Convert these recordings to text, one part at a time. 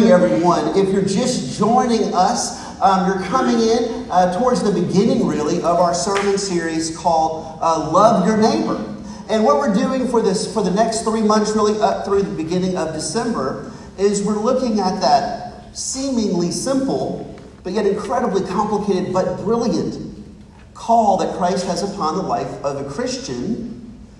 morning, everyone. If you're just joining us, um, you're coming in uh, towards the beginning, really, of our sermon series called uh, Love Your Neighbor. And what we're doing for this, for the next three months, really up through the beginning of December, is we're looking at that seemingly simple, but yet incredibly complicated, but brilliant call that Christ has upon the life of a Christian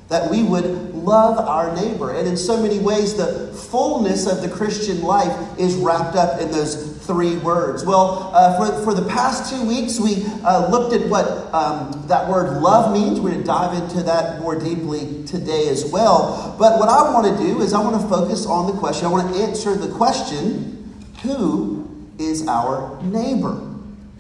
that we would love our neighbor. And in so many ways, the fullness of the Christian life is wrapped up in those three words. Well, uh, for, for the past two weeks, we uh, looked at what um, that word love means. We're going to dive into that more deeply today as well. But what I want to do is I want to focus on the question, I want to answer the question who is our neighbor?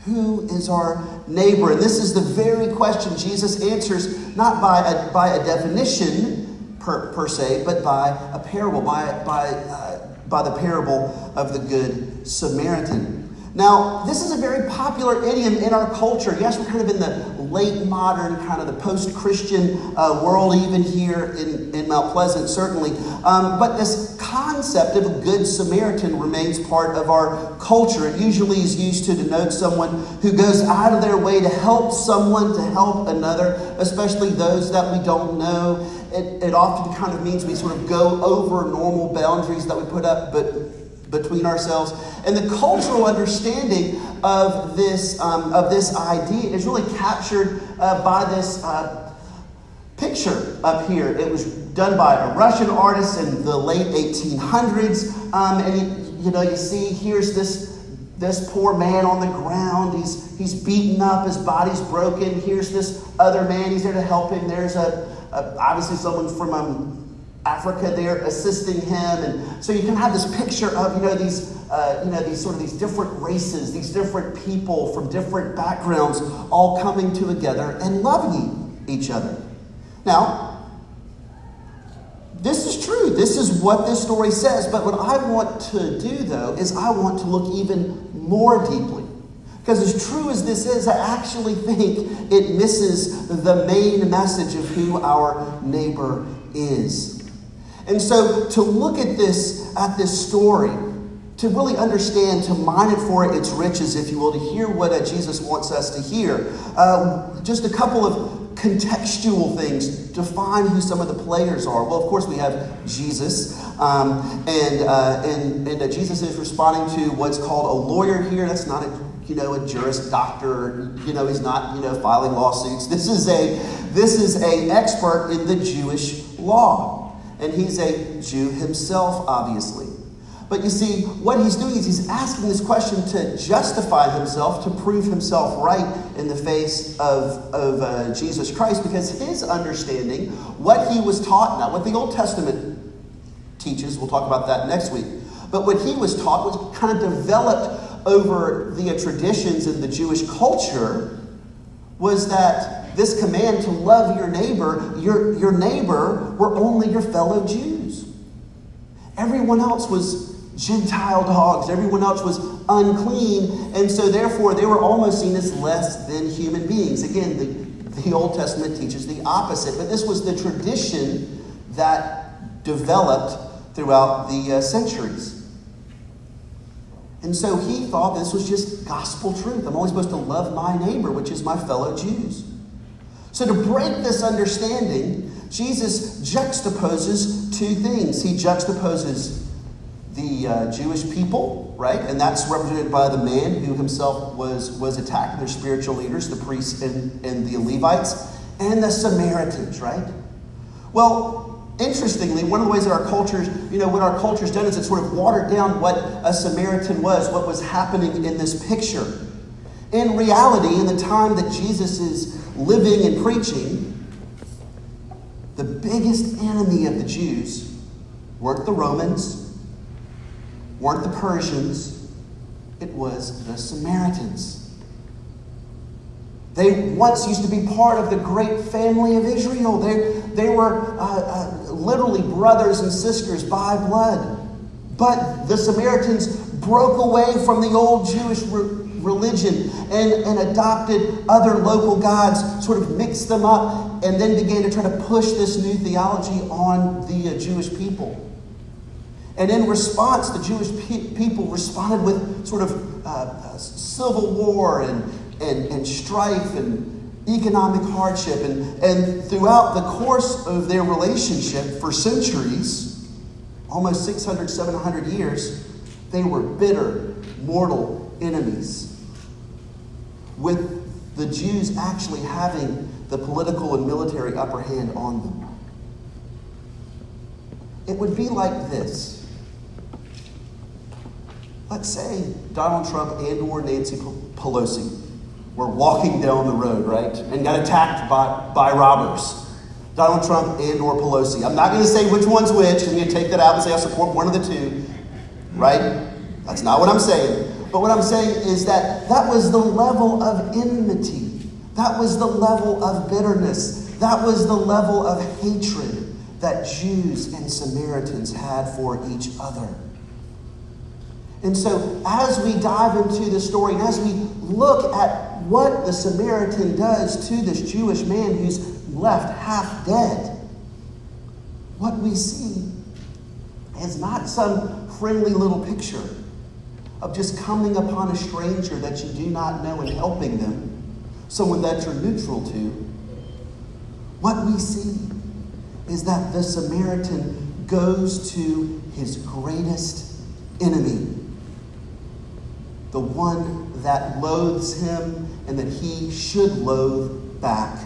Who is our neighbor? And this is the very question Jesus answers, not by a, by a definition per, per se, but by a parable, by, by, uh, by the parable of the Good Samaritan. Now, this is a very popular idiom in our culture. Yes, we're kind of in the late modern, kind of the post Christian uh, world, even here in, in Mount Pleasant, certainly. Um, but this concept of a good Samaritan remains part of our culture. It usually is used to denote someone who goes out of their way to help someone, to help another, especially those that we don't know. It, it often kind of means we sort of go over normal boundaries that we put up, but between ourselves. And the cultural understanding of this, um, of this idea is really captured uh, by this uh, picture up here. It was done by a Russian artist in the late 1800s. Um, and you, you know, you see here's this, this poor man on the ground. He's, he's beaten up, his body's broken. Here's this other man, he's there to help him. There's a, a obviously someone from um, Africa there assisting him. And so you can have this picture of, you know, these, uh, you know, these sort of these different races, these different people from different backgrounds all coming together and loving each other. Now, this is true. This is what this story says. But what I want to do, though, is I want to look even more deeply. Because as true as this is, I actually think it misses the main message of who our neighbor is. And so to look at this, at this story, to really understand, to mine it for its riches, if you will, to hear what uh, Jesus wants us to hear, uh, just a couple of contextual things define who some of the players are. Well, of course, we have Jesus, um, and uh, and and uh, Jesus is responding to what's called a lawyer here. That's not a you know a juris doctor. You know, he's not you know filing lawsuits. This is a this is a expert in the Jewish law and he's a Jew himself, obviously. But you see, what he's doing is he's asking this question to justify himself, to prove himself right in the face of, of uh, Jesus Christ, because his understanding, what he was taught now, what the Old Testament teaches, we'll talk about that next week, but what he was taught was kind of developed over the traditions in the Jewish culture was that this command to love your neighbor, your, your neighbor were only your fellow Jews. Everyone else was Gentile dogs, everyone else was unclean, and so therefore they were almost seen as less than human beings. Again, the, the Old Testament teaches the opposite, but this was the tradition that developed throughout the uh, centuries. And so he thought this was just gospel truth. I'm only supposed to love my neighbor, which is my fellow Jews. So, to break this understanding, Jesus juxtaposes two things. He juxtaposes the uh, Jewish people, right? And that's represented by the man who himself was, was attacked, their spiritual leaders, the priests and, and the Levites, and the Samaritans, right? Well, interestingly, one of the ways that our cultures, you know, what our culture's done is it sort of watered down what a Samaritan was, what was happening in this picture. In reality, in the time that Jesus is living and preaching, the biggest enemy of the Jews weren't the Romans, weren't the Persians, it was the Samaritans. They once used to be part of the great family of Israel. They, they were uh, uh, literally brothers and sisters by blood. But the Samaritans broke away from the old Jewish religion and, and adopted other local gods, sort of mixed them up, and then began to try to push this new theology on the uh, Jewish people. And in response, the Jewish pe- people responded with sort of uh, uh, civil war and, and, and strife and economic hardship. And, and throughout the course of their relationship for centuries, almost 600, 700 years, they were bitter, mortal enemies. With the Jews actually having the political and military upper hand on them. It would be like this Let's say Donald Trump and or Nancy Pelosi were walking down the road, right, and got attacked by, by robbers. Donald Trump and or Pelosi. I'm not going to say which one's which. I'm going to take that out and say I support one of the two, right? That's not what I'm saying. But what I'm saying is that that was the level of enmity. That was the level of bitterness. That was the level of hatred that Jews and Samaritans had for each other. And so, as we dive into the story, and as we look at what the Samaritan does to this Jewish man who's left half dead, what we see is not some friendly little picture of just coming upon a stranger that you do not know and helping them, someone that you're neutral to. What we see is that the Samaritan goes to his greatest enemy the one that loathes him and that he should loathe back.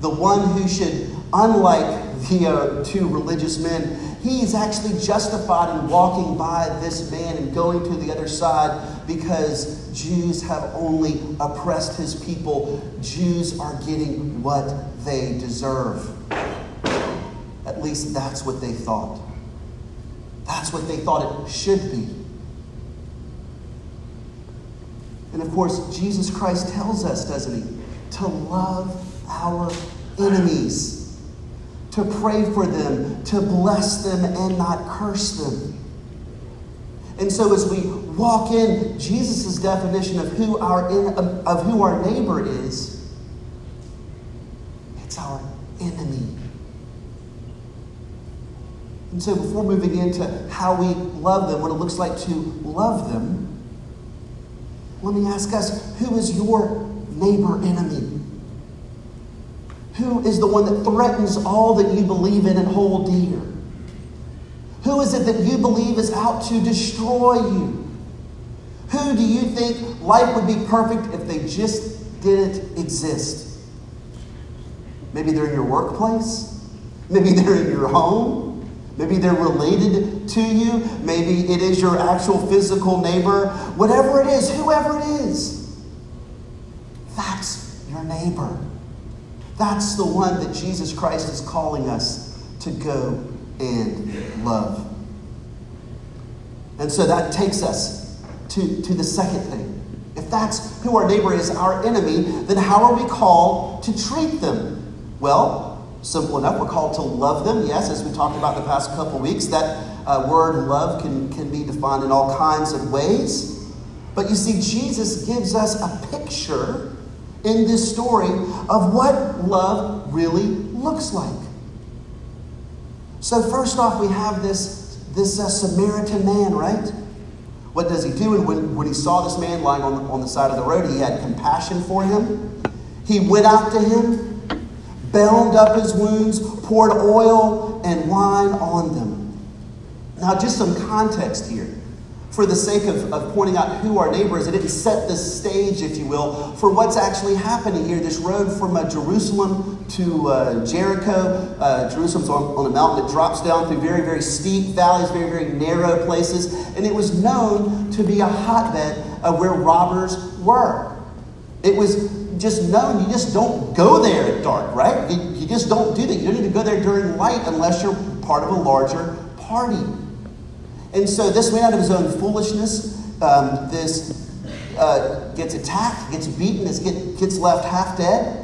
The one who should, unlike the uh, two religious men, he's actually justified in walking by this man and going to the other side because Jews have only oppressed his people. Jews are getting what they deserve. At least that's what they thought. That's what they thought it should be. And of course, Jesus Christ tells us, doesn't he, to love our enemies, to pray for them, to bless them and not curse them. And so as we walk in Jesus' definition of who our in, of who our neighbor is, it's our enemy. And so before moving into how we love them, what it looks like to love them, let me ask us who is your neighbor enemy? Who is the one that threatens all that you believe in and hold dear? Who is it that you believe is out to destroy you? Who do you think life would be perfect if they just didn't exist? Maybe they're in your workplace. Maybe they're in your home. Maybe they're related to you. Maybe it is your actual physical neighbor. Whatever it is, whoever it is, that's your neighbor. That's the one that Jesus Christ is calling us to go and love. And so that takes us to, to the second thing. If that's who our neighbor is, our enemy, then how are we called to treat them? Well, Simple enough. We're called to love them. Yes, as we talked about the past couple weeks, that uh, word love can, can be defined in all kinds of ways. But you see, Jesus gives us a picture in this story of what love really looks like. So, first off, we have this, this uh, Samaritan man, right? What does he do? And when, when he saw this man lying on the, on the side of the road, he had compassion for him. He went out to him bound up his wounds, poured oil and wine on them. Now, just some context here. For the sake of, of pointing out who our neighbor is, it didn't set the stage, if you will, for what's actually happening here. This road from uh, Jerusalem to uh, Jericho. Uh, Jerusalem's on, on a mountain that drops down through very, very steep valleys, very, very narrow places. And it was known to be a hotbed of where robbers were. It was just known you just don't go there at dark, right? You, you just don't do that. You don't need to go there during light unless you're part of a larger party. And so this man, out of his own foolishness, um, this uh, gets attacked, gets beaten, get, gets left half dead.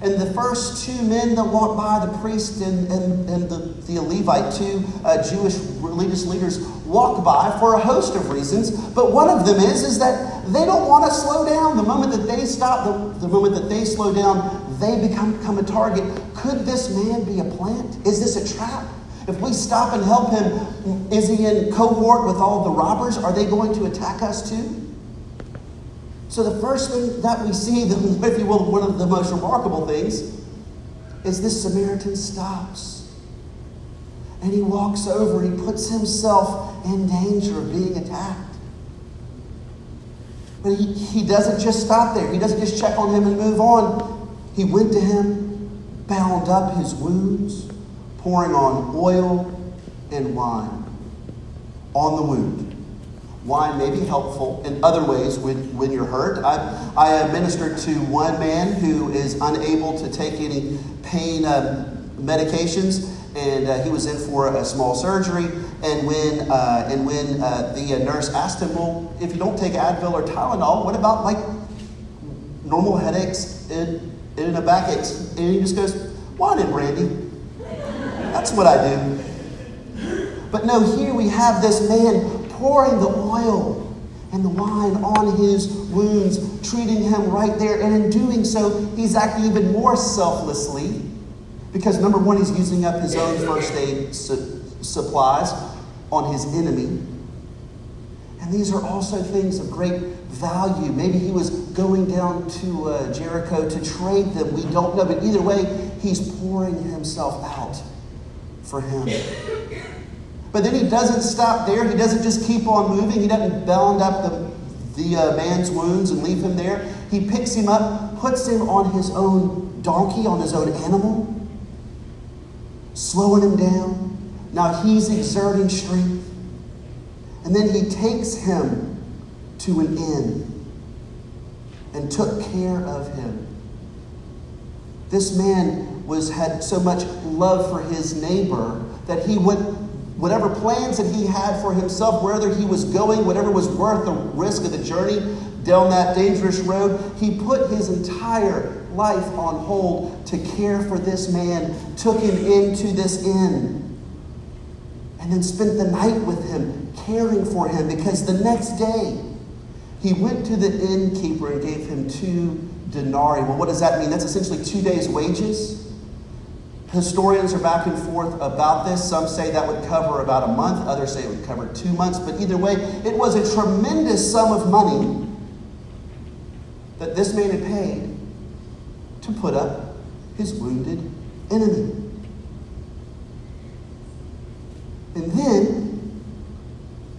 And the first two men that walk by, the priest and, and, and the, the Levite, two uh, Jewish religious leaders, walk by for a host of reasons. But one of them is, is that they don't want to slow down. The moment that they stop, the, the moment that they slow down, they become, become a target. Could this man be a plant? Is this a trap? If we stop and help him, is he in cohort with all the robbers? Are they going to attack us too? So, the first thing that we see, if you will, one of the most remarkable things, is this Samaritan stops. And he walks over, he puts himself in danger of being attacked. But he, he doesn't just stop there. He doesn't just check on him and move on. He went to him, bound up his wounds, pouring on oil and wine on the wound. Wine may be helpful in other ways when, when you're hurt. I, I ministered to one man who is unable to take any pain uh, medications, and uh, he was in for a small surgery. And when, uh, and when uh, the uh, nurse asked him, Well, if you don't take Advil or Tylenol, what about like normal headaches and, and a backache? And he just goes, Wine and brandy. That's what I do. But no, here we have this man pouring the oil and the wine on his wounds, treating him right there. And in doing so, he's acting even more selflessly because, number one, he's using up his own first aid su- supplies on his enemy. And these are also things of great value. Maybe he was going down to uh, Jericho to trade them. We don't know. But either way, he's pouring himself out for him. But then he doesn't stop there. He doesn't just keep on moving. He doesn't bound up the, the uh, man's wounds and leave him there. He picks him up, puts him on his own donkey, on his own animal, slowing him down. Now he's exerting strength. And then he takes him to an inn and took care of him. This man was had so much love for his neighbor that he would whatever plans that he had for himself, whether he was going, whatever was worth the risk of the journey down that dangerous road, he put his entire life on hold to care for this man, took him into this inn, and then spent the night with him, caring for him, because the next day he went to the innkeeper and gave him two denarii. Well, what does that mean? That's essentially two days' wages. Historians are back and forth about this. Some say that would cover about a month, others say it would cover two months. But either way, it was a tremendous sum of money that this man had paid to put up his wounded enemy. And then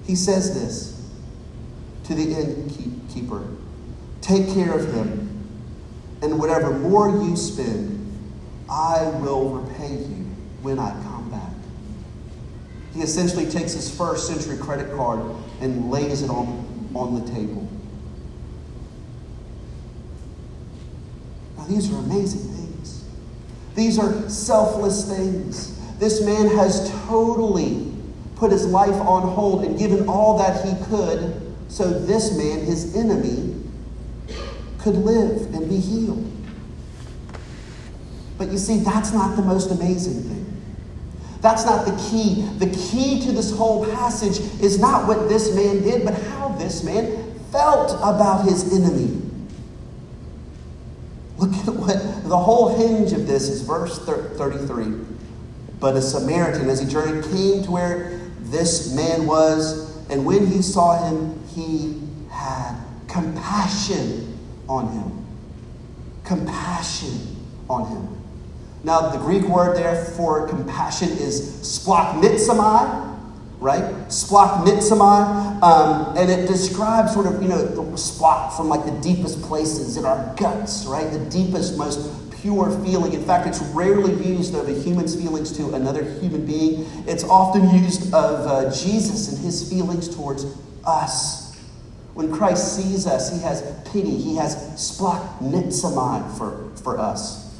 he says this to the innkeeper Take care of him, and whatever more you spend, I will repay you when I come back. He essentially takes his first century credit card and lays it on, on the table. Now, these are amazing things. These are selfless things. This man has totally put his life on hold and given all that he could so this man, his enemy, could live and be healed. But you see, that's not the most amazing thing. That's not the key. The key to this whole passage is not what this man did, but how this man felt about his enemy. Look at what the whole hinge of this is verse 33. But a Samaritan, as he journeyed, came to where this man was, and when he saw him, he had compassion on him. Compassion on him. Now, the Greek word there for compassion is splachnitzomai, right? Splachnitzomai. Um, and it describes sort of, you know, the splach from like the deepest places in our guts, right? The deepest, most pure feeling. In fact, it's rarely used of a human's feelings to another human being. It's often used of uh, Jesus and his feelings towards us. When Christ sees us, he has pity. He has splachnitzomai for, for us.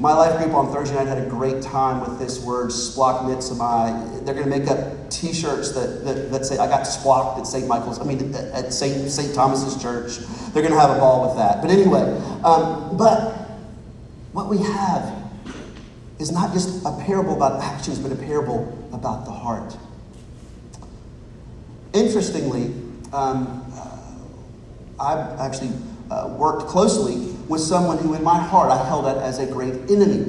My life group on Thursday night had a great time with this word, splach mitzvah. They're going to make up t shirts that, that, that, say, I got splocked at St. Michael's, I mean, at St. St. Thomas's Church. They're going to have a ball with that. But anyway, um, but what we have is not just a parable about actions, but a parable about the heart. Interestingly, um, uh, I've actually uh, worked closely with someone who, in my heart, I held as a great enemy.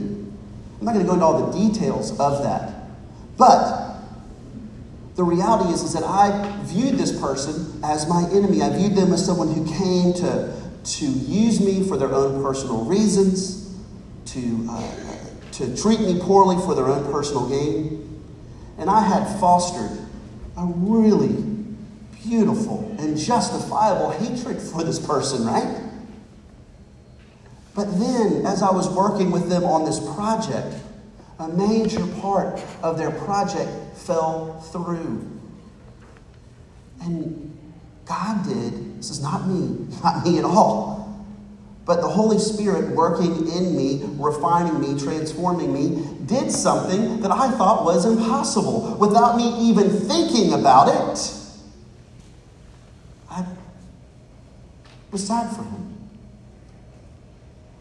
I'm not going to go into all the details of that. But the reality is, is that I viewed this person as my enemy. I viewed them as someone who came to, to use me for their own personal reasons, to, uh, to treat me poorly for their own personal gain. And I had fostered a really beautiful and justifiable hatred for this person, right? But then, as I was working with them on this project, a major part of their project fell through. And God did, this is not me, not me at all, but the Holy Spirit working in me, refining me, transforming me, did something that I thought was impossible without me even thinking about it. I was sad for him.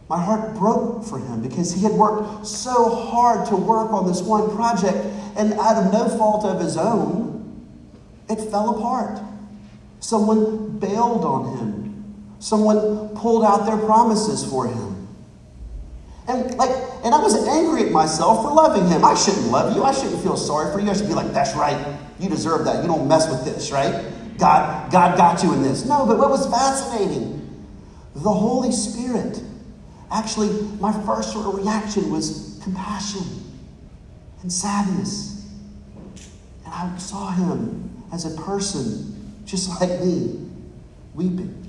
My heart broke for him because he had worked so hard to work on this one project, and out of no fault of his own, it fell apart. Someone bailed on him, someone pulled out their promises for him. And like, and I was angry at myself for loving him. I shouldn't love you. I shouldn't feel sorry for you. I should be like, that's right. You deserve that. You don't mess with this, right? God, God got you in this. No, but what was fascinating? The Holy Spirit Actually, my first sort of reaction was compassion and sadness. And I saw him as a person just like me, weeping.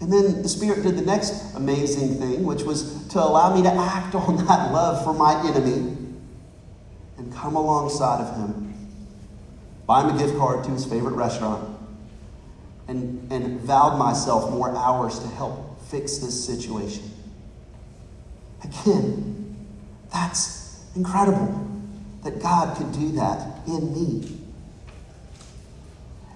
And then the Spirit did the next amazing thing, which was to allow me to act on that love for my enemy and come alongside of him, buy him a gift card to his favorite restaurant, and, and vowed myself more hours to help fix this situation. Again, that's incredible that God could do that in me.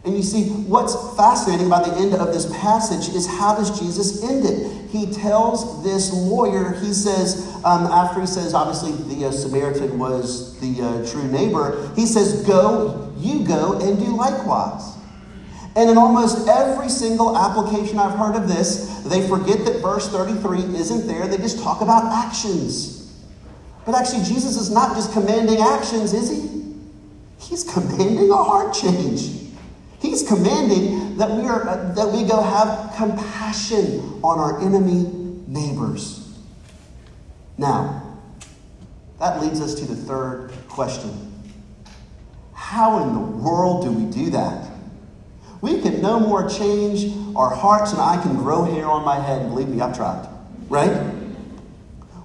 And you see, what's fascinating about the end of this passage is how does Jesus end it? He tells this lawyer, he says, um, after he says, obviously, the uh, Samaritan was the uh, true neighbor, he says, Go, you go and do likewise. And in almost every single application I've heard of this, they forget that verse 33 isn't there. They just talk about actions. But actually, Jesus is not just commanding actions, is he? He's commanding a heart change. He's commanding that we, are, that we go have compassion on our enemy neighbors. Now, that leads us to the third question How in the world do we do that? We can no more change our hearts than I can grow hair on my head. Believe me, I've tried. Right?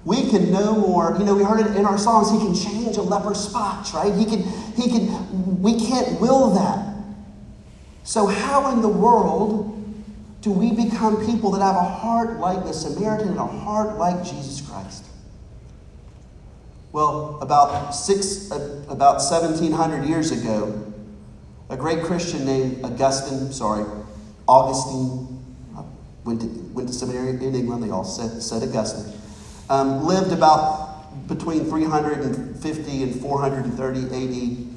We can no more, you know, we heard it in our songs, he can change a leper's spots, right? He can, he can, we can't will that. So, how in the world do we become people that have a heart like the Samaritan and a heart like Jesus Christ? Well, about six, uh, about 1700 years ago, a great Christian named Augustine, sorry, Augustine, went to, went to seminary in England, they all said, said Augustine, um, lived about between 350 and 430 AD.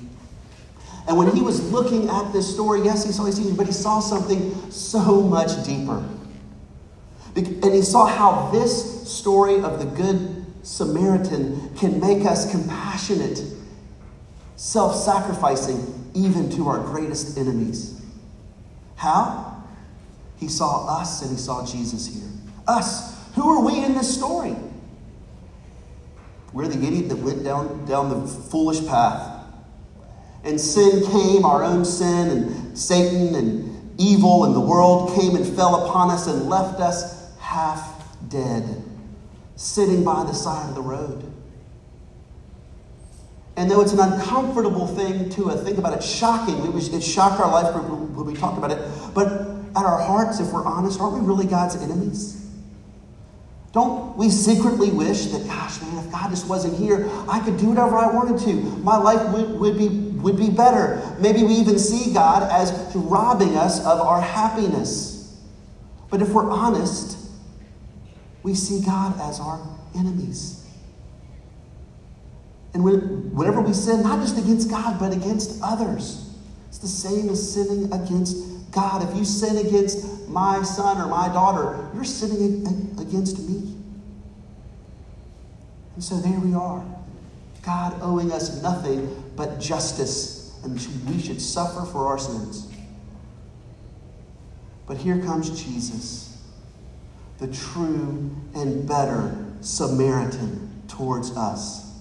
And when he was looking at this story, yes, he saw these things, but he saw something so much deeper. And he saw how this story of the Good Samaritan can make us compassionate, self sacrificing, even to our greatest enemies. How? He saw us and he saw Jesus here. Us. Who are we in this story? We're the idiot that went down, down the foolish path. And sin came, our own sin, and Satan and evil and the world came and fell upon us and left us half dead, sitting by the side of the road. And though it's an uncomfortable thing to think about, it's shocking. It, it shocked our life when we talked about it. But at our hearts, if we're honest, aren't we really God's enemies? Don't we secretly wish that, gosh, man, if God just wasn't here, I could do whatever I wanted to. My life would, would, be, would be better. Maybe we even see God as robbing us of our happiness. But if we're honest, we see God as our enemies. And whenever we sin, not just against God, but against others, it's the same as sinning against God. If you sin against my son or my daughter, you're sinning against me. And so there we are. God owing us nothing but justice, and we should suffer for our sins. But here comes Jesus, the true and better Samaritan towards us.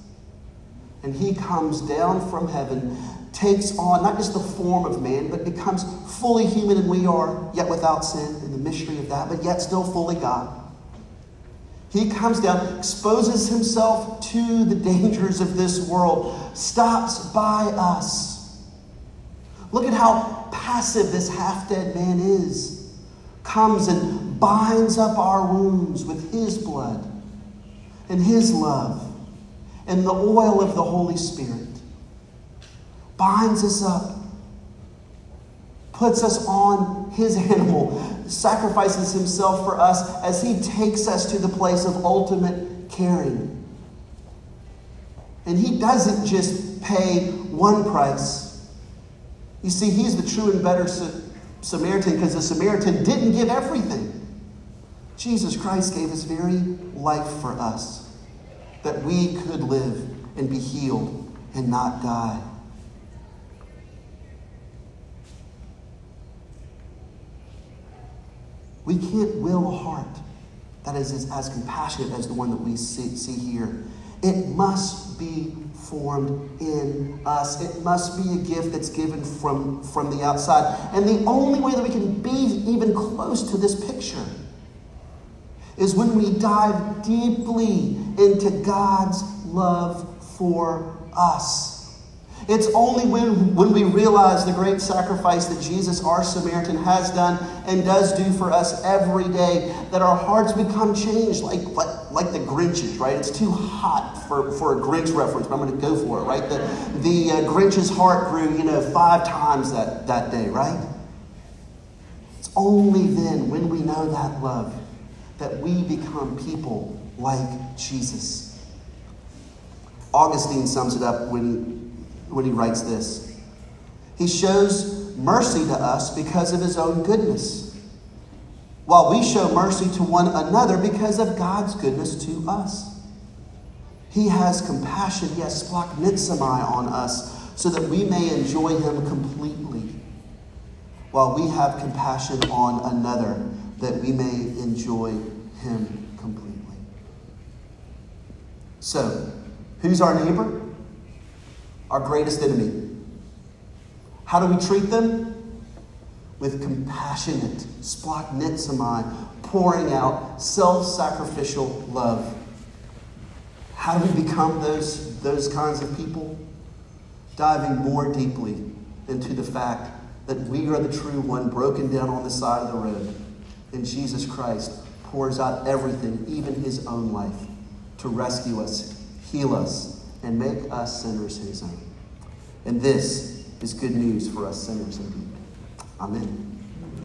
And he comes down from heaven, takes on not just the form of man, but becomes fully human, and we are, yet without sin, in the mystery of that, but yet still fully God. He comes down, exposes himself to the dangers of this world, stops by us. Look at how passive this half dead man is. Comes and binds up our wounds with his blood and his love and the oil of the Holy Spirit. Binds us up, puts us on his animal, sacrifices himself for us as he takes us to the place of ultimate caring. And he doesn't just pay one price. You see, he's the true and better Samaritan because the Samaritan didn't give everything. Jesus Christ gave his very life for us that we could live and be healed and not die. We can't will a heart that is as compassionate as the one that we see, see here. It must be formed in us. It must be a gift that's given from, from the outside. And the only way that we can be even close to this picture is when we dive deeply into God's love for us. It's only when, when we realize the great sacrifice that Jesus, our Samaritan, has done and does do for us every day that our hearts become changed like, like, like the Grinch's, right? It's too hot for, for a Grinch reference, but I'm going to go for it, right? The, the uh, Grinch's heart grew, you know, five times that, that day, right? It's only then, when we know that love, that we become people like Jesus. Augustine sums it up when when he writes this. He shows mercy to us because of his own goodness, while we show mercy to one another because of God's goodness to us. He has compassion, he has splachnitzomai on us so that we may enjoy him completely, while we have compassion on another that we may enjoy him completely. So, who's our neighbor? Our greatest enemy. How do we treat them? With compassionate, splachnitzomai, pouring out self sacrificial love. How do we become those, those kinds of people? Diving more deeply into the fact that we are the true one broken down on the side of the road. And Jesus Christ pours out everything, even his own life, to rescue us, heal us, and make us sinners his own. And this is good news for us sinners indeed. Amen.